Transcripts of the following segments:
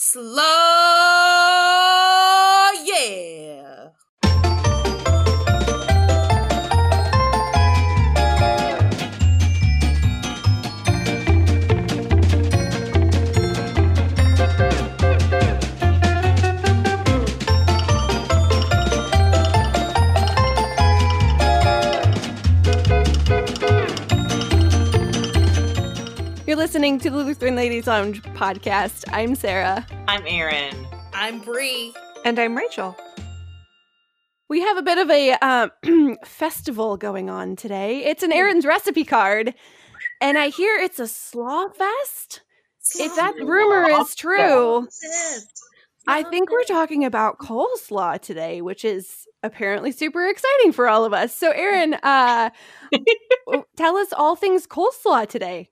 Slaw, listening to the Lutheran Ladies Lounge podcast. I'm Sarah. I'm Erin. I'm Bri. And I'm Rachel. We have a bit of a uh, festival going on today. It's an Erin's recipe card, and I hear it's a slaw fest. If that rumor is true, I think we're talking about coleslaw today, which is apparently super exciting for all of us. So, Erin, uh, tell us all things coleslaw today.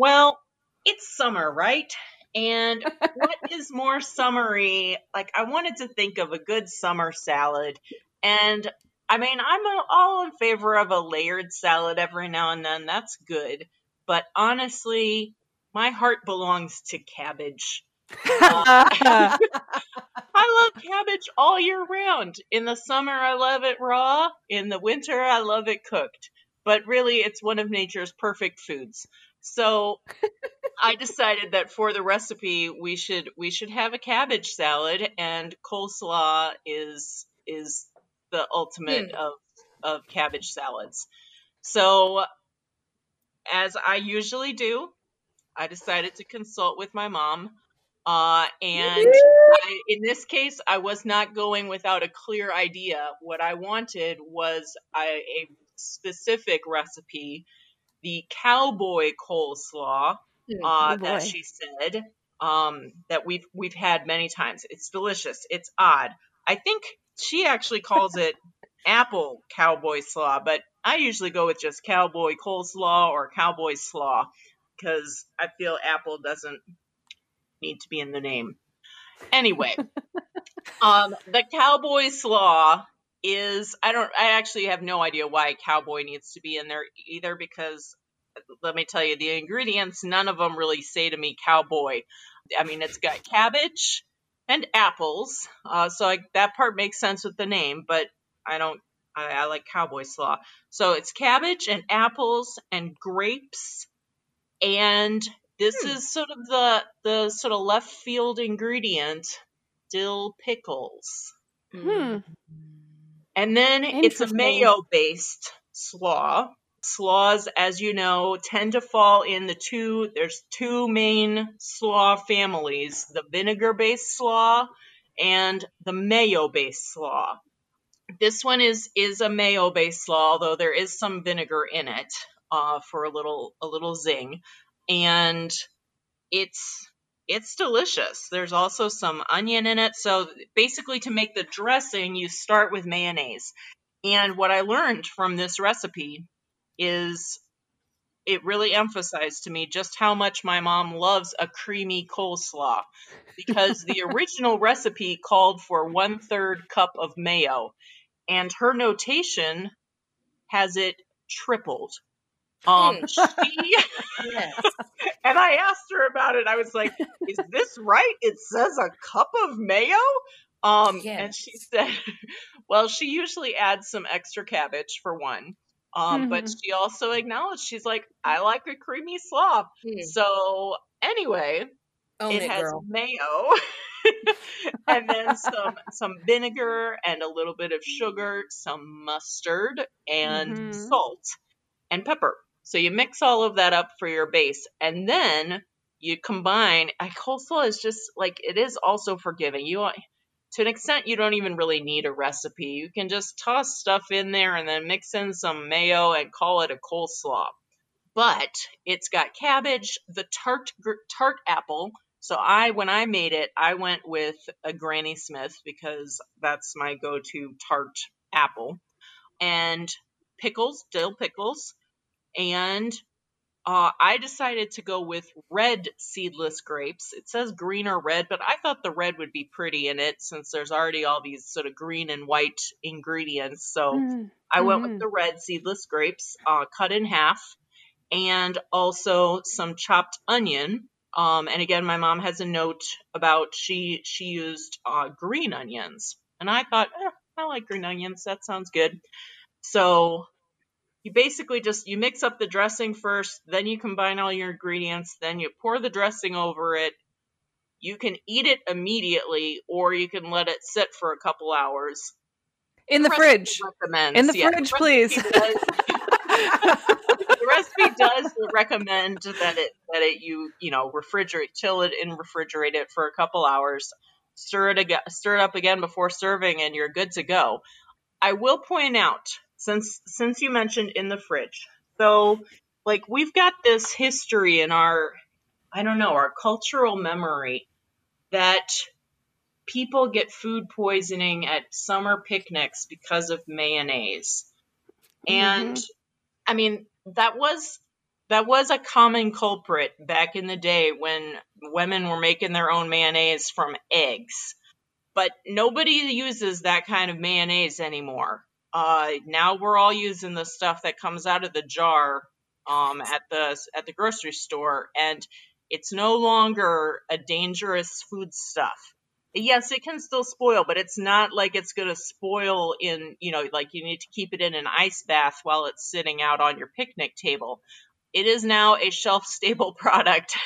Well, it's summer, right? And what is more summery? Like, I wanted to think of a good summer salad. And I mean, I'm all in favor of a layered salad every now and then. That's good. But honestly, my heart belongs to cabbage. Uh, I love cabbage all year round. In the summer, I love it raw. In the winter, I love it cooked. But really, it's one of nature's perfect foods. So I decided that for the recipe we should we should have a cabbage salad and coleslaw is is the ultimate Hmm. of of cabbage salads. So as I usually do, I decided to consult with my mom. Uh, and I, in this case, I was not going without a clear idea. What I wanted was a, a specific recipe, the cowboy coleslaw, Oh, uh, boy. that she said um, that we've we've had many times. It's delicious. It's odd. I think she actually calls it apple cowboy slaw, but I usually go with just cowboy coleslaw or cowboy slaw because I feel apple doesn't need to be in the name. Anyway, um, the cowboy slaw is I don't I actually have no idea why cowboy needs to be in there either because let me tell you the ingredients none of them really say to me cowboy. I mean it's got cabbage and apples, uh, so I, that part makes sense with the name, but I don't I, I like cowboy slaw. So it's cabbage and apples and grapes and this Hmm. is sort of the the sort of left field ingredient dill pickles. Hmm. And then it's a mayo based slaw. Slaws, as you know, tend to fall in the two, there's two main slaw families the vinegar based slaw and the mayo based slaw. This one is is a mayo based slaw, although there is some vinegar in it uh, for a little a little zing, and it's it's delicious. There's also some onion in it. So basically, to make the dressing, you start with mayonnaise. And what I learned from this recipe is it really emphasized to me just how much my mom loves a creamy coleslaw because the original recipe called for one third cup of mayo, and her notation has it tripled. Um, she Yes. and I asked her about it. I was like, "Is this right? It says a cup of mayo." Um, and she said, "Well, she usually adds some extra cabbage for one, um, but Mhm. she also acknowledged she's like, I like a creamy slaw. Hmm. So anyway, Own it it, has girl. mayo, and then some some vinegar and a little bit of sugar, some mustard, and Mhm. salt and pepper. So you mix all of that up for your base, and then you combine. A coleslaw is just like it is also forgiving. You to an extent you don't even really need a recipe. You can just toss stuff in there and then mix in some mayo and call it a coleslaw. But it's got cabbage, the tart tart apple. So I when I made it, I went with a Granny Smith because that's my go-to tart apple. And pickles, dill pickles, and uh, I decided to go with red seedless grapes. It says green or red, but I thought the red would be pretty in it since there's already all these sort of green and white ingredients. So Mm. I went with the red seedless grapes, uh, cut in half, and also some chopped onion. Um, and again, my mom has a note about she she used uh, green onions, and I thought, eh, I like green onions. That sounds good. So you basically just you mix up the dressing first, then you combine all your ingredients, then you pour the dressing over it. You can eat it immediately, or you can let it sit for a couple hours. In the, The fridge. In the yeah, fridge, recipe please. does- the recipe does recommend that it that it you you know refrigerate chill it and refrigerate it for a couple hours stir it again stir it up again before serving and you're good to go i will point out since since you mentioned in the fridge so like we've got this history in our i don't know our cultural memory that people get food poisoning at summer picnics because of mayonnaise and mm-hmm. I mean that was that was a common culprit back in the day when women were making their own mayonnaise from eggs. But nobody uses that kind of mayonnaise anymore. Uh, now we're all using the stuff that comes out of the jar um, at the at the grocery store, and it's no longer a dangerous food stuff. Yes, it can still spoil, but it's not like it's going to spoil in, you know, like you need to keep it in an ice bath while it's sitting out on your picnic table. It is now a shelf stable product.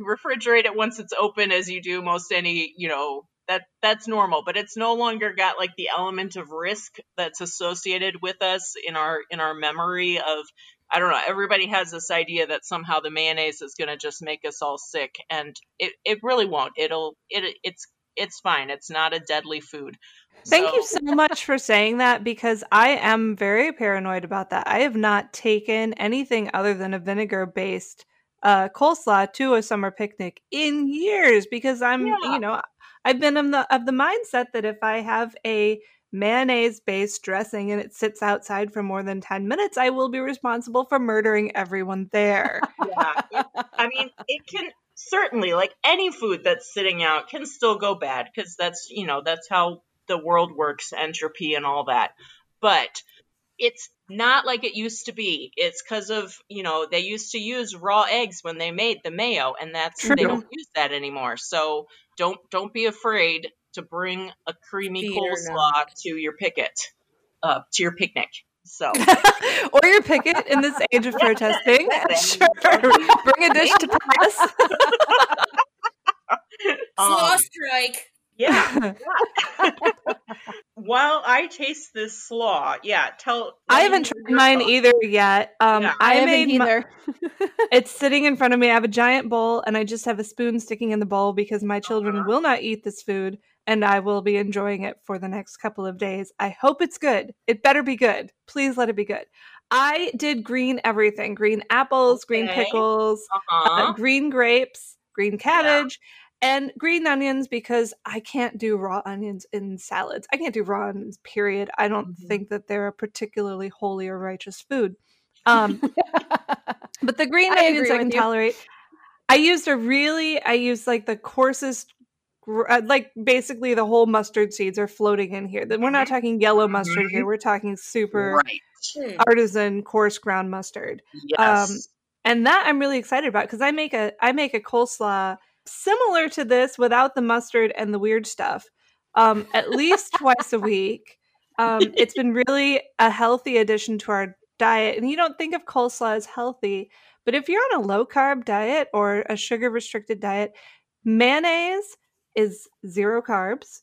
Refrigerate it once it's open as you do most any, you know, that that's normal, but it's no longer got like the element of risk that's associated with us in our in our memory of I don't know, everybody has this idea that somehow the mayonnaise is going to just make us all sick and it it really won't. It'll it it's it's fine. It's not a deadly food. Thank you So- so much for saying that because I am very paranoid about that. I have not taken anything other than a vinegar based uh, coleslaw to a summer picnic in years because I'm, Yeah. you know, I've been of the of the mindset that if I have a mayonnaise based dressing and it sits outside for more than 10 minutes, I will be responsible for murdering everyone there. yeah. it- I mean, it can certainly like any food that's sitting out can still go bad because that's, you know, that's how the world works, entropy and all that. But it's not like it used to be. It's because of, you know, they used to use raw eggs when they made the mayo and that's they don't use that anymore. So don't don't be afraid to bring a creamy Fear coleslaw not. to your picket. Uh, to your picnic. So or your picket in this age of protesting. Sure. Bring a dish to pass. Slaw Um, strike. yeah. While I taste this slaw, yeah, tell. I haven't tried mine thoughts. either yet. Um, Yeah. I, I, made made mi- either. it's sitting in front of me. I have a giant bowl, and I just have a spoon sticking in the bowl because my children Uh-huh. will not eat this food, and I will be enjoying it for the next couple of days. I hope it's good. It better be good. Please let it be good. I did green everything: green apples, green pickles, uh, Uh-huh. green grapes, green cabbage, and green onions because I can't do raw onions in salads. I can't do raw onions, period. I don't Mhm. think that they're a particularly holy or righteous food. Um, but the green I onions I can tolerate. I used a really, I used like the coarsest, uh, like basically the whole mustard seeds are floating in here. We're not Mhm. talking yellow mustard here. Mhm. We're talking super Right. Artisan coarse ground mustard Yes. and that I'm really excited about because I make a I make a coleslaw similar to this without the mustard and the weird stuff, um, at least twice a week. Um, it's been really a healthy addition to our diet, and you don't think of coleslaw as healthy, but if you're on a low carb diet or a sugar restricted diet, mayonnaise is zero carbs.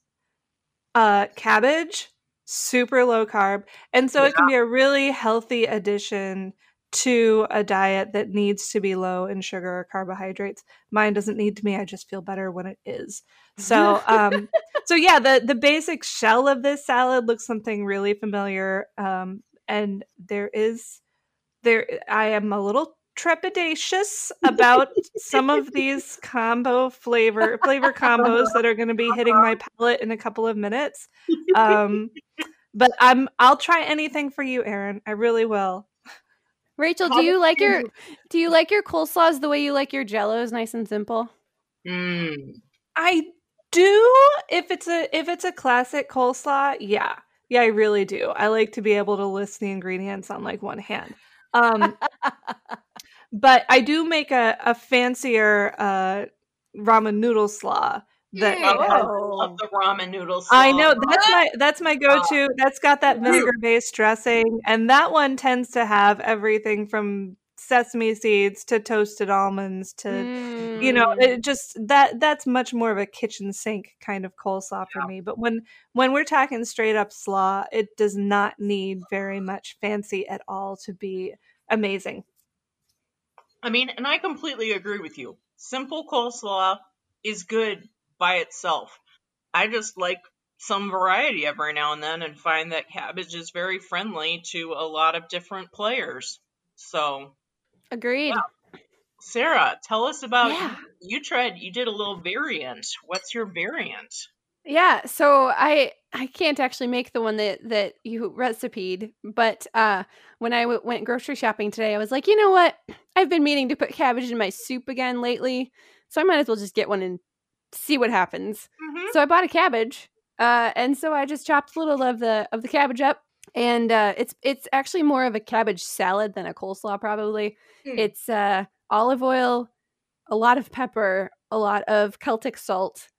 Uh, cabbage super low carb, and so it can be a really healthy addition to a diet that needs to be low in sugar or carbohydrates. Mine doesn't need to be. I just feel better when it is. So, um, so yeah, the the basic shell of this salad looks something really familiar, um, and there is there. I am a little trepidatious about some of these combo flavor flavor combos that are going to be hitting my palate in a couple of minutes. Um, but I'm I'll try anything for you, Erin. I really will. Rachel, do you like your do you like your coleslaws the way you like your jellos, nice and simple? Mm. I do if it's a if it's a classic coleslaw, yeah. Yeah, I really do. I like to be able to list the ingredients on like one hand. Um but I do make a, a fancier uh, ramen noodle slaw that Oh, I has- love the ramen noodles. I know that's my that's my go-to. That's got that vinegar-based dressing, and that one tends to have everything from sesame seeds to toasted almonds to you know Mm. it just that that's much more of a kitchen sink kind of coleslaw for me. But when when we're talking straight up slaw, it does not need very much fancy at all to be amazing. I mean, and I completely agree with you. Simple coleslaw is good by itself. I just like some variety every now and then and find that cabbage is very friendly to a lot of different players. So, Agreed. Sarah, tell us about Yeah. you tried you did a little variant. What's your variant? Yeah, so I I can't actually make the one that that you recipeed, but uh when I w- went grocery shopping today, I was like, you know what? I've been meaning to put cabbage in my soup again lately, so I might as well just get one and see what happens. Mhm. So I bought a cabbage, uh, and so I just chopped a little of the of the cabbage up, and uh, it's it's actually more of a cabbage salad than a coleslaw. Probably, Hmm. it's uh, olive oil, a lot of pepper, a lot of Celtic salt,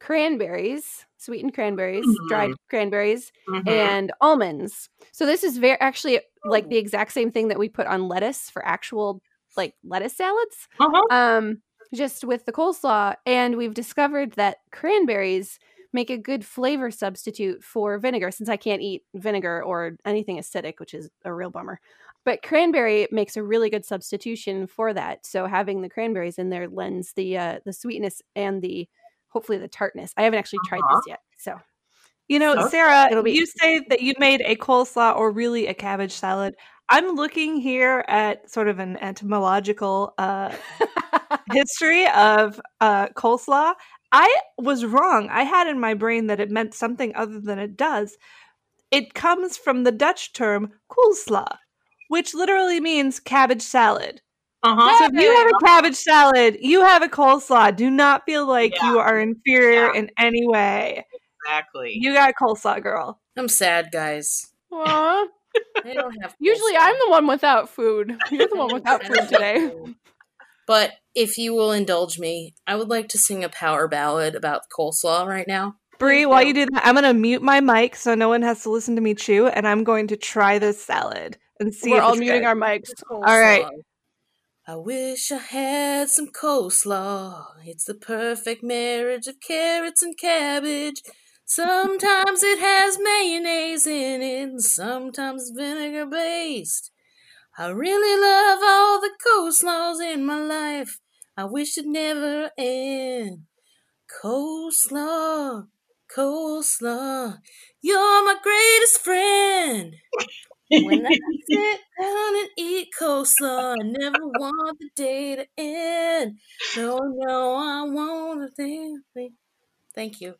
cranberries, sweetened cranberries, dried cranberries, Mhm. and almonds. So this is very actually like the exact same thing that we put on lettuce for actual like lettuce salads Uh-huh. um just with the coleslaw and we've discovered that cranberries make a good flavor substitute for vinegar since i can't eat vinegar or anything acidic which is a real bummer but cranberry makes a really good substitution for that so having the cranberries in there lends the uh the sweetness and the hopefully the tartness i haven't actually tried Uh-huh. this yet so You know, So- Sarah, It'll be- you say that you made a coleslaw or really a cabbage salad. I'm looking here at sort of an etymological uh, history of uh, coleslaw. I was wrong. I had in my brain that it meant something other than it does. It comes from the Dutch term koolsla, which literally means cabbage salad. Uh-huh. So if you have a cabbage salad, you have a coleslaw. Do not feel like Yeah. you are inferior Yeah. in any way. Exactly. You got coleslaw, girl. I'm sad, guys. Aw. I don't have. usually i'm the one without food you're the one without food today. But if you will indulge me, I would like to sing a power ballad about coleslaw right now. Bri, while you do that, I'm gonna mute my mic so no one has to listen to me chew, and I'm going to try this salad and see. we're all muting good. our mics All right. I wish I had some coleslaw. It's the perfect marriage of carrots and cabbage. Sometimes it has mayonnaise in it, and sometimes vinegar based. I really love all the coleslaws in my life. I wish it never end. Coleslaw, coleslaw, you're my greatest friend. When I sit down and eat coleslaw, I never want the day to end. No, no, I want a thing. Thank you.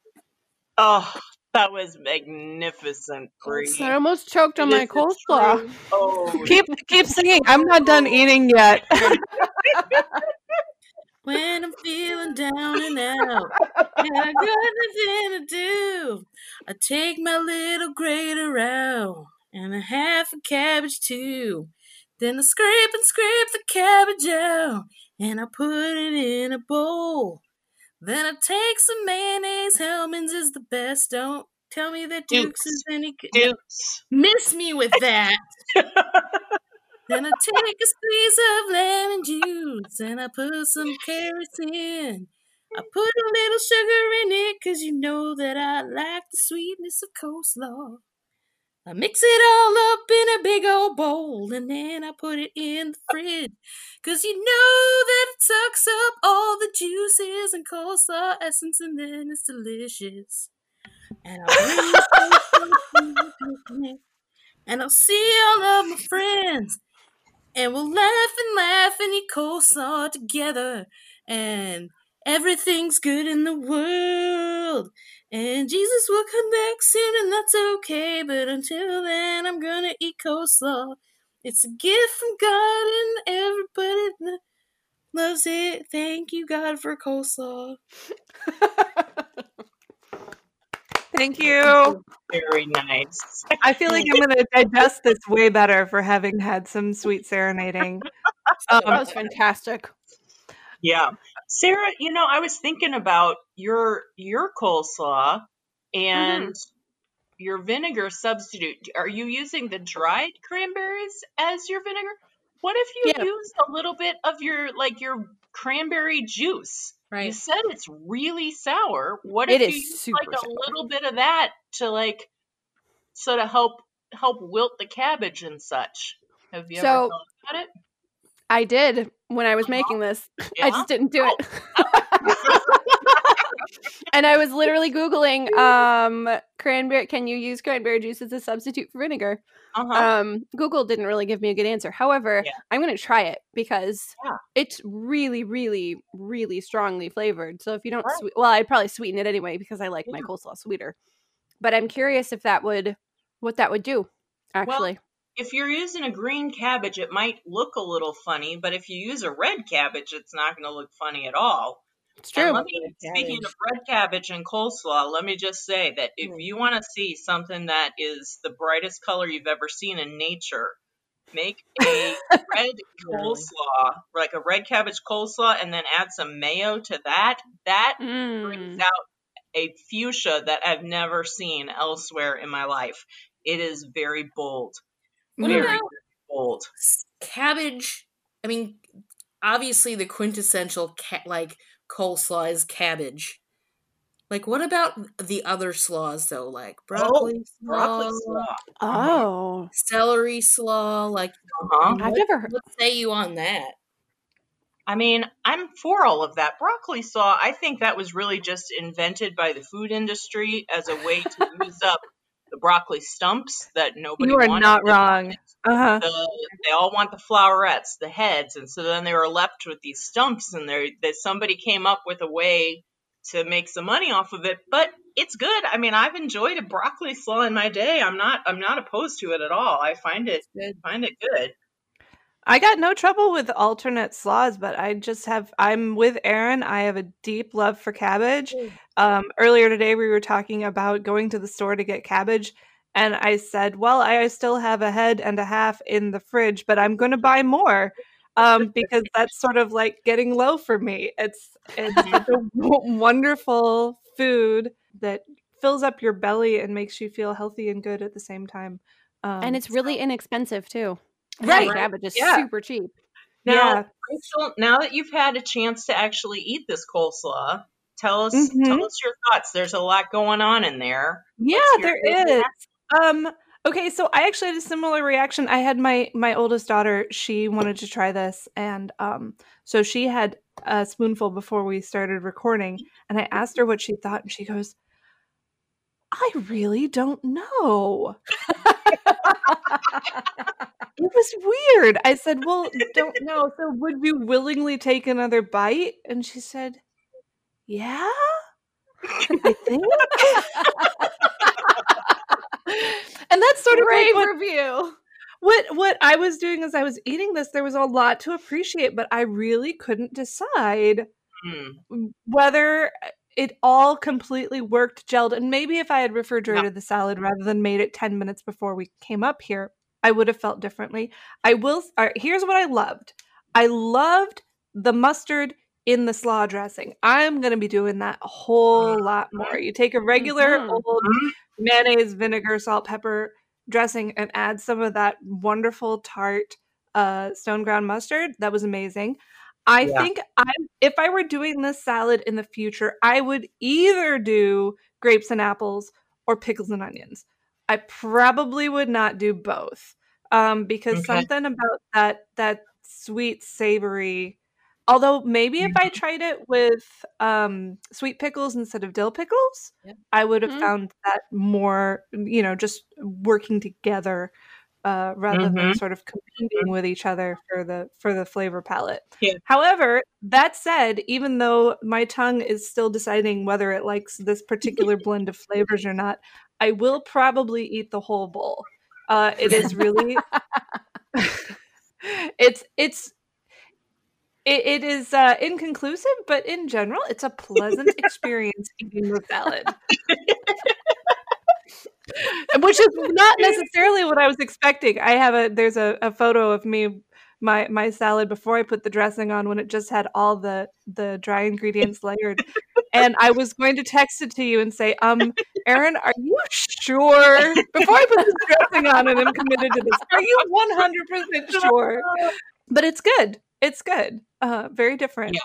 Oh, that was magnificent, Bri. i almost choked on my This is coleslaw. Oh, Keep keep singing. I'm not done eating yet. When I'm feeling down and out, and I got nothing to do, I take my little grater out and a half a cabbage too. Then I scrape and scrape the cabbage out, and I put it in a bowl. Then I take some mayonnaise. Hellmann's is the best. Don't tell me that Duke's, Duke's. is any. Dukes. Miss me with that. then I take a squeeze of lemon juice and I put some carrots in. I put a little sugar in it 'cause you know that I like the sweetness of coleslaw. I mix it all up in a big old bowl and then I put it in the fridge 'cause you know that it sucks up all the juices and coleslaw essence and then it's delicious. And I bring it with me and I'll see all of my friends, and we'll laugh and laugh and eat coleslaw together, and everything's good in the world. And Jesus will come back soon, and that's okay. But until then, I'm gonna eat coleslaw. It's a gift from God, and everybody lo- loves it. Thank you, God, for coleslaw. Thank you. Very nice. I feel like I'm gonna digest this way better for having had some sweet serenading. Um, That was fantastic. Yeah. Sarah, you know, I was thinking about your your coleslaw and your vinegar substitute. Are you using the dried cranberries as your vinegar? What if you Yeah. use a little bit of your like your cranberry juice? Right. You said it's really sour. What It if you use like a little bit of that to like sort of help help wilt the cabbage and such? Have you ever thought about it? I did when I was Uh-huh. making this. I just didn't do it. and I was literally googling um cranberry can you use cranberry juice as a substitute for vinegar? Uh-huh. Um Google didn't really give me a good answer. However, Yeah. I'm going to try it because Yeah. it's really really really strongly flavored. So if you don't Right. swe- well, I'd probably sweeten it anyway because I like my Yeah. coleslaw sweeter. But I'm curious if that would what that would do actually. If you're using a green cabbage, it might look a little funny, but if you use a red cabbage, it's not going to look funny at all. it's true. let me, speaking of red cabbage and coleslaw, let me just say that if Mm. you want to see something that is the brightest color you've ever seen in nature, make a red coleslaw, like a red cabbage coleslaw, and then add some mayo to that. That brings Mm. out a fuchsia that I've never seen elsewhere in my life. It is very bold. What Very about bold. cabbage? I mean, obviously the quintessential ca- like coleslaw is cabbage. Like, what about the other slaws though? Like broccoli, Broccoli slaw, slaw. Oh. celery slaw. Like, Uh-huh. I've what, never heard what say you on that? I mean, I'm for all of that. Broccoli slaw, I think that was really just invented by the food industry as a way to use up the broccoli stumps that nobody You are wanted. not wrong. Uh huh. The, they all want the flowerets, the heads, and so then they were left with these stumps, and there that somebody came up with a way to make some money off of it. But it's good. I mean, I've enjoyed a broccoli slaw in my day. I'm not I'm not opposed to it at all. I find it find it good. I got no trouble with alternate slaws, but I just have. I'm with Erin. I have a deep love for cabbage. Um, earlier today, we were talking about going to the store to get cabbage, and I said, "Well, I still have a head and a half in the fridge, but I'm going to buy more." Um, because that's sort of like getting low for me. It's it's such a wonderful food that fills up your belly and makes you feel healthy and good at the same time. Um, and it's really inexpensive too. Right. Cabbage is Yeah. super cheap. Now, yeah. Rachel, now that you've had a chance to actually eat this coleslaw, tell us Mhm. tell us your thoughts. There's a lot going on in there. Yeah, there favorite is. Um okay, so I actually had a similar reaction. I had my my oldest daughter, she wanted to try this and um so she had a spoonful before we started recording and I asked her what she thought and she goes, "I really don't know." it was weird. I said, "Well, don't know. So would you willingly take another bite?" And she said, "Yeah." I think. and that's sort of like what, review. what what I was doing as I was eating this. There was a lot to appreciate, but I really couldn't decide Hmm. whether it all completely worked, gelled. And maybe if I had refrigerated the salad rather than made it ten minutes before we came up here, I would have felt differently. I will. Right, here's what I loved. I loved the mustard in the slaw dressing. I'm going to be doing that a whole lot more. You take a regular Mhm. old mayonnaise, vinegar, salt, pepper dressing and add some of that wonderful tart uh, stone ground mustard. That was amazing. I Yeah. think I, if I were doing this salad in the future, I would either do grapes and apples or pickles and onions. I probably would not do both um, because Okay. something about that that sweet savory. Although maybe if I tried it with um, sweet pickles instead of dill pickles, Yeah. I would have Mhm. found that more, you know, just working together uh, rather than sort of competing with each other for the for the flavor palette. Yeah. However, that said, even though my tongue is still deciding whether it likes this particular blend of flavors or not, I will probably eat the whole bowl. Uh, it is really, it's it's it, it is uh, inconclusive, but in general, it's a pleasant experience eating the salad. Which is not necessarily what I was expecting. I have a there's a, a photo of me my my salad before I put the dressing on when it just had all the the dry ingredients layered. and I was going to text it to you and say, um, Erin, are you sure before I put this dressing on and I'm committed to this? Are you one hundred percent sure? But it's good. It's good. Uh, very different.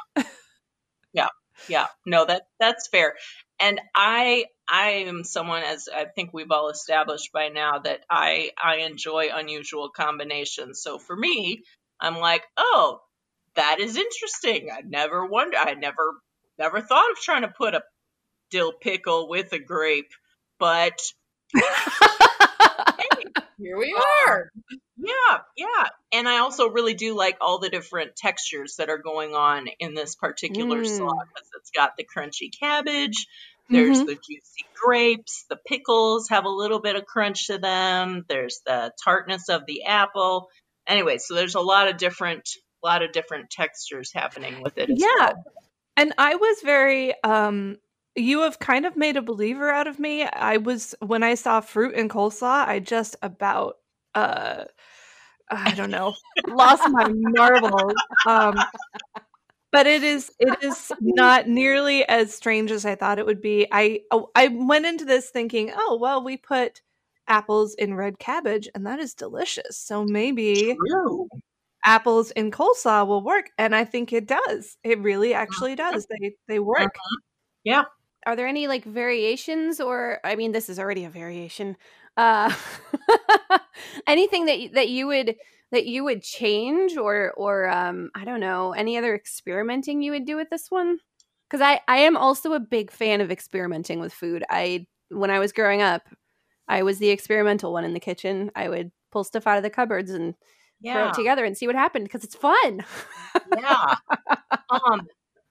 Yeah. Yeah. No, that that's fair. And I I am someone as I think we've all established by now that I I enjoy unusual combinations. So for me, I'm like, "Oh, that is interesting. I never wonder I never never thought of trying to put a dill pickle with a grape, but Here we are. Yeah, yeah. And I also really do like all the different textures that are going on in this particular slaw Mm. because it's got the crunchy cabbage, there's Mhm. the juicy grapes, the pickles have a little bit of crunch to them, there's the tartness of the apple. Anyway, so there's a lot of different lot of different textures happening with it as Yeah. well. And I was very um you have kind of made a believer out of me. I was when I saw fruit and coleslaw, I just about uh I don't know, lost my marbles. Um but it is it is not nearly as strange as I thought it would be. I oh, I went into this thinking, "Oh, well, we put apples in red cabbage and that is delicious. So maybe True. apples in coleslaw will work." And I think it does. It really actually does. They they work. Yeah. Are there any like variations or I mean this is already a variation. Uh anything that that you would that you would change or or um I don't know, any other experimenting you would do with this one? Cuz I I am also a big fan of experimenting with food. I when I was growing up, I was the experimental one in the kitchen. I would pull stuff out of the cupboards and throw it together and see what happened because it's fun. yeah um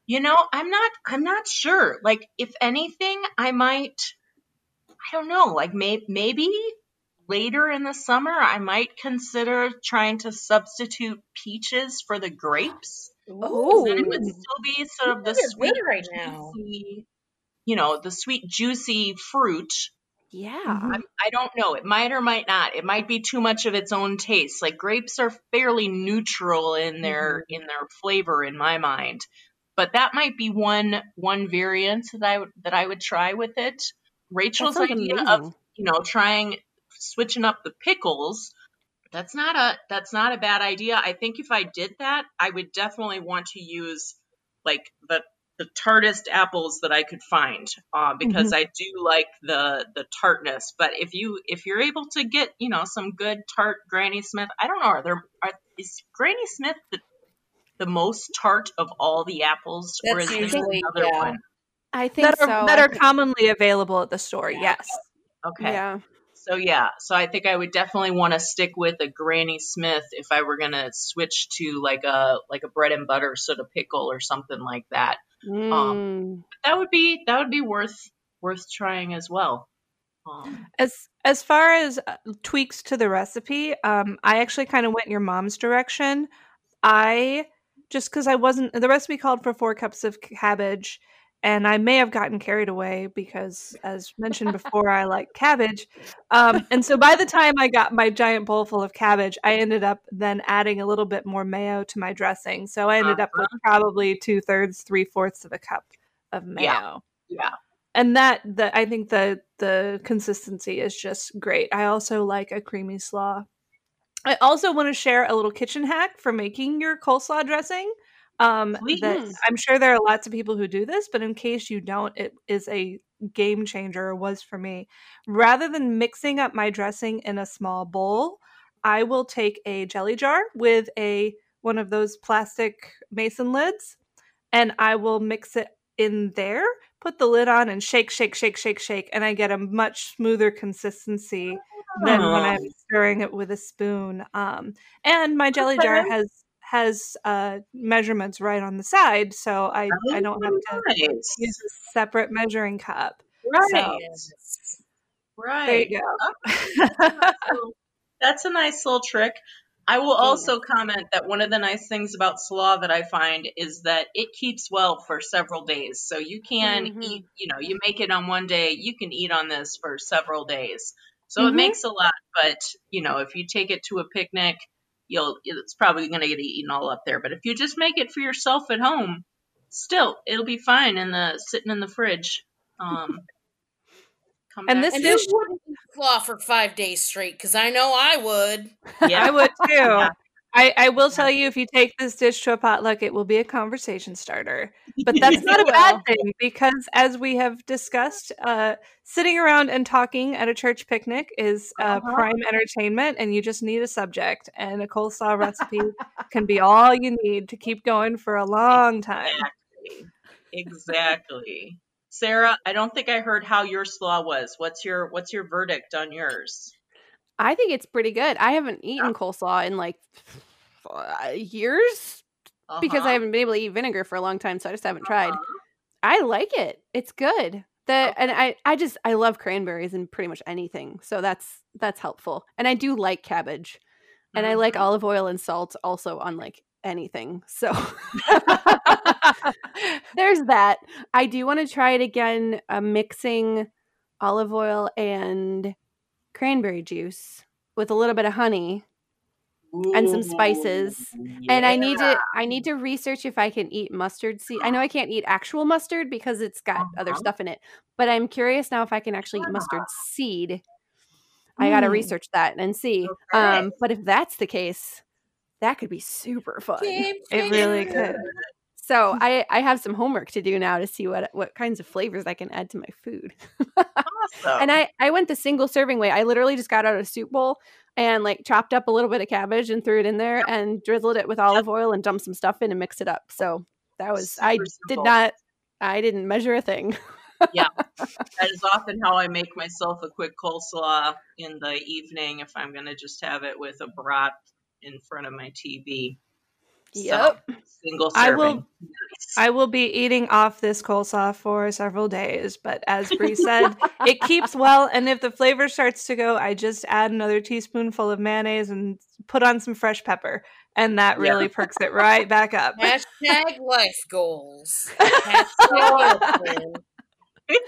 you know i'm not i'm not sure like if anything i might i don't know like may, maybe later in the summer i might consider trying to substitute peaches for the grapes 'cause then it would still be sort of the sweet right now. juicy, you know the sweet juicy fruit Yeah. I'm, I don't know. It might or might not. It might be too much of its own taste. Like grapes are fairly neutral in their in their flavor in my mind. But that might be one one variant that I would that I would try with it. Rachel's idea of you know trying switching up the pickles. That's not a that's not a bad idea. I think if I did that, I would definitely want to use like the the tartest apples that I could find uh, because I do like the the tartness. But if you if you're able to get you know some good tart Granny Smith, I don't know, are there are, is Granny Smith the the most tart of all the apples, or That's is there another yeah. one? I think That are so. that are commonly available at the store. Yes. Okay, Yeah. so yeah, so I think I would definitely want to stick with a Granny Smith if I were gonna switch to like a like a bread and butter sort of pickle or something like that. Mm. That would be that would be worth worth trying as well. Um, As as far as uh, tweaks to the recipe, um, I actually kind of went your mom's direction. I just because I wasn't the recipe called for four cups of cabbage, and I may have gotten carried away because, as mentioned before, I like cabbage. Um, and so by the time I got my giant bowl full of cabbage, I ended up then adding a little bit more mayo to my dressing. So I ended up with probably two thirds, three fourths of a cup of mayo Yeah. yeah. and that the I think the the consistency is just great. I also like a creamy slaw. I also want to share a little kitchen hack for making your coleslaw dressing. Um, that I'm sure there are lots of people who do this, but in case you don't, it is a game changer. Or was for me. Rather than mixing up my dressing in a small bowl, I will take a jelly jar with a one of those plastic mason lids, and I will mix it in there put the lid on and shake, shake, shake, shake, shake, and I get a much smoother consistency than when. I'm stirring it with a spoon. Um, and my jelly jar has has uh, measurements right on the side, so I I don't have to Nice. use a separate measuring cup. Right. Yes. Right. There you go. So that's a nice little trick. I will also comment that one of the nice things about slaw that I find is that it keeps well for several days. So you can Mhm. eat, you know, you make it on one day, you can eat on this for several days. So it Mhm. makes a lot, but you know, if you take it to a picnic, you'll it's probably going to get eaten all up there. But if you just make it for yourself at home, still it'll be fine in the sitting in the fridge. Um, come And back this And to- dish- wouldn't eat slaw for five days straight? Because I know I would. yeah, I would too. Yeah. I, I will tell you if you take this dish to a potluck, it will be a conversation starter. But that's not a bad thing because, as we have discussed, uh, sitting around and talking at a church picnic is uh, Uh-huh. prime entertainment, and you just need a subject. And a coleslaw recipe can be all you need to keep going for a long time. Exactly. Exactly. Sarah, I don't think I heard how your slaw was. What's your what's your verdict on yours? I think it's pretty good. I haven't eaten coleslaw in like uh, years because Uh-huh. I haven't been able to eat vinegar for a long time, so I just haven't tried. Uh-huh. I like it. It's good. The and I I just I love cranberries in pretty much anything, so that's that's helpful. And I do like cabbage, and I like Mhm. olive oil and salt also on like anything. So there's that. I do want to try it again, uh, mixing olive oil and cranberry juice with a little bit of honey and some spices. and I need to I need to research if I can eat mustard seed. I know I can't eat actual mustard because it's got other Uh-huh. stuff in it, but I'm curious now if I can actually eat mustard seed. I got to Mm. research that and see. Okay. Um, but if that's the case, that could be super fun. It really could. So I I have some homework to do now to see what what kinds of flavors I can add to my food. Awesome. And I I went the single serving way. I literally just got out a soup bowl and like chopped up a little bit of cabbage and threw it in there and drizzled it with olive oil and dumped some stuff in and mixed it up. So that was I Super did not I didn't measure a thing. Yeah, that is often how I make myself a quick coleslaw in the evening if I'm going to just have it with a brat in front of my TV. So, Yep. single I will- I will be eating off this coleslaw for several days, but as Bri said, it keeps well. And if the flavor starts to go, I just add another teaspoonful of mayonnaise and put on some fresh pepper, and that Yeah. really perks it right back up. Hashtag life goals. Hashtag meal plan.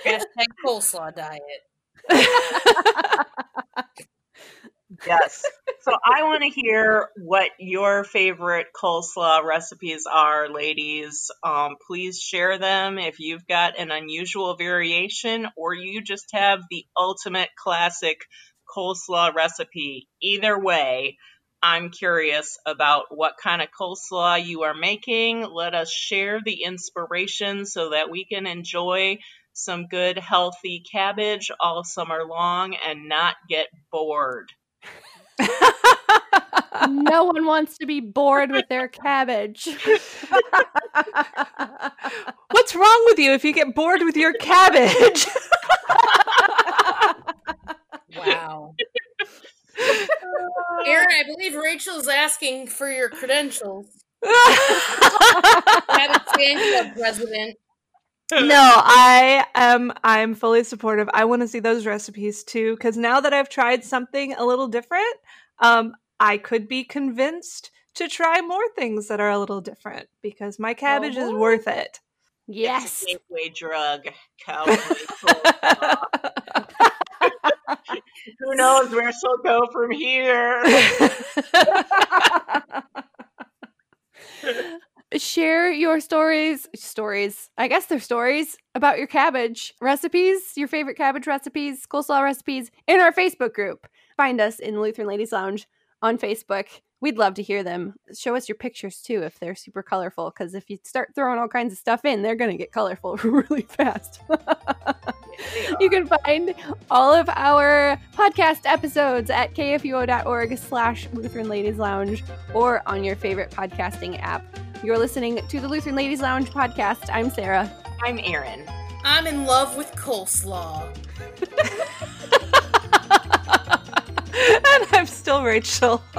Hashtag coleslaw diet. Yes. So I want to hear what your favorite coleslaw recipes are, ladies. Um, please share them if you've got an unusual variation or you just have the ultimate classic coleslaw recipe. Either way, I'm curious about what kind of coleslaw you are making. Let us share the inspiration so that we can enjoy some good, healthy cabbage all summer long and not get bored. No one wants to be bored with their cabbage. What's wrong with you if you get bored with your cabbage? Wow. Erin, I believe Rachel's asking for your credentials. Cabbage fan club president. no, I am I'm fully supportive. I want to see those recipes too cuz now that I've tried something a little different, um I could be convinced to try more things that are a little different because my cabbage is Oh. worth it. yes. It's a gateway drug. Cowboy. Who knows where she'll go from here? Share your stories, stories. I guess they're stories about your cabbage recipes, your favorite cabbage recipes, coleslaw recipes in our Facebook group. Find us in the Lutheran Ladies Lounge on Facebook. We'd love to hear them. Show us your pictures too if they're super colorful, because if you start throwing all kinds of stuff in, they're going to get colorful really fast. you can find all of our podcast episodes at kfuo.org slash Lutheran Ladies Lounge or on your favorite podcasting app. You're listening to the Lutheran Ladies Lounge podcast. I'm Sarah. I'm Erin. I'm in love with coleslaw. and I'm still Rachel.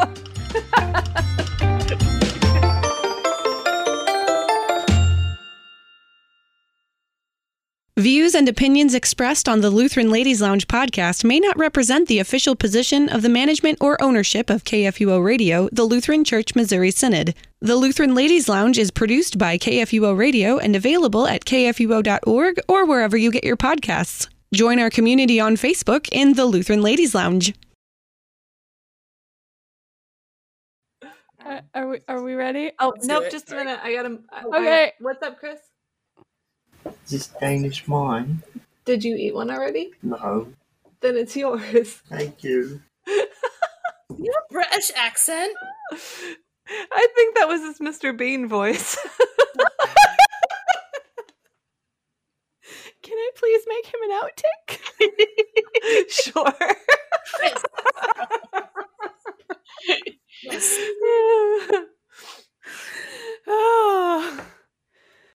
Views and opinions expressed on the Lutheran Ladies Lounge podcast may not represent the official position of the management or ownership of KFUO Radio, the Lutheran Church Missouri Synod. The Lutheran Ladies Lounge is produced by KFUO Radio and available at kfuo.org or wherever you get your podcasts. Join our community on Facebook in the Lutheran Ladies Lounge. Uh, are we are we ready? Oh Let's nope, just a minute. I got him. Okay. What's up, Chris? This Danish mine. Did you eat one already? No. Then it's yours. Thank you. Your British accent. I think that was his Mr. Bean voice. Can I please make him an outtick? sure. Yes. oh.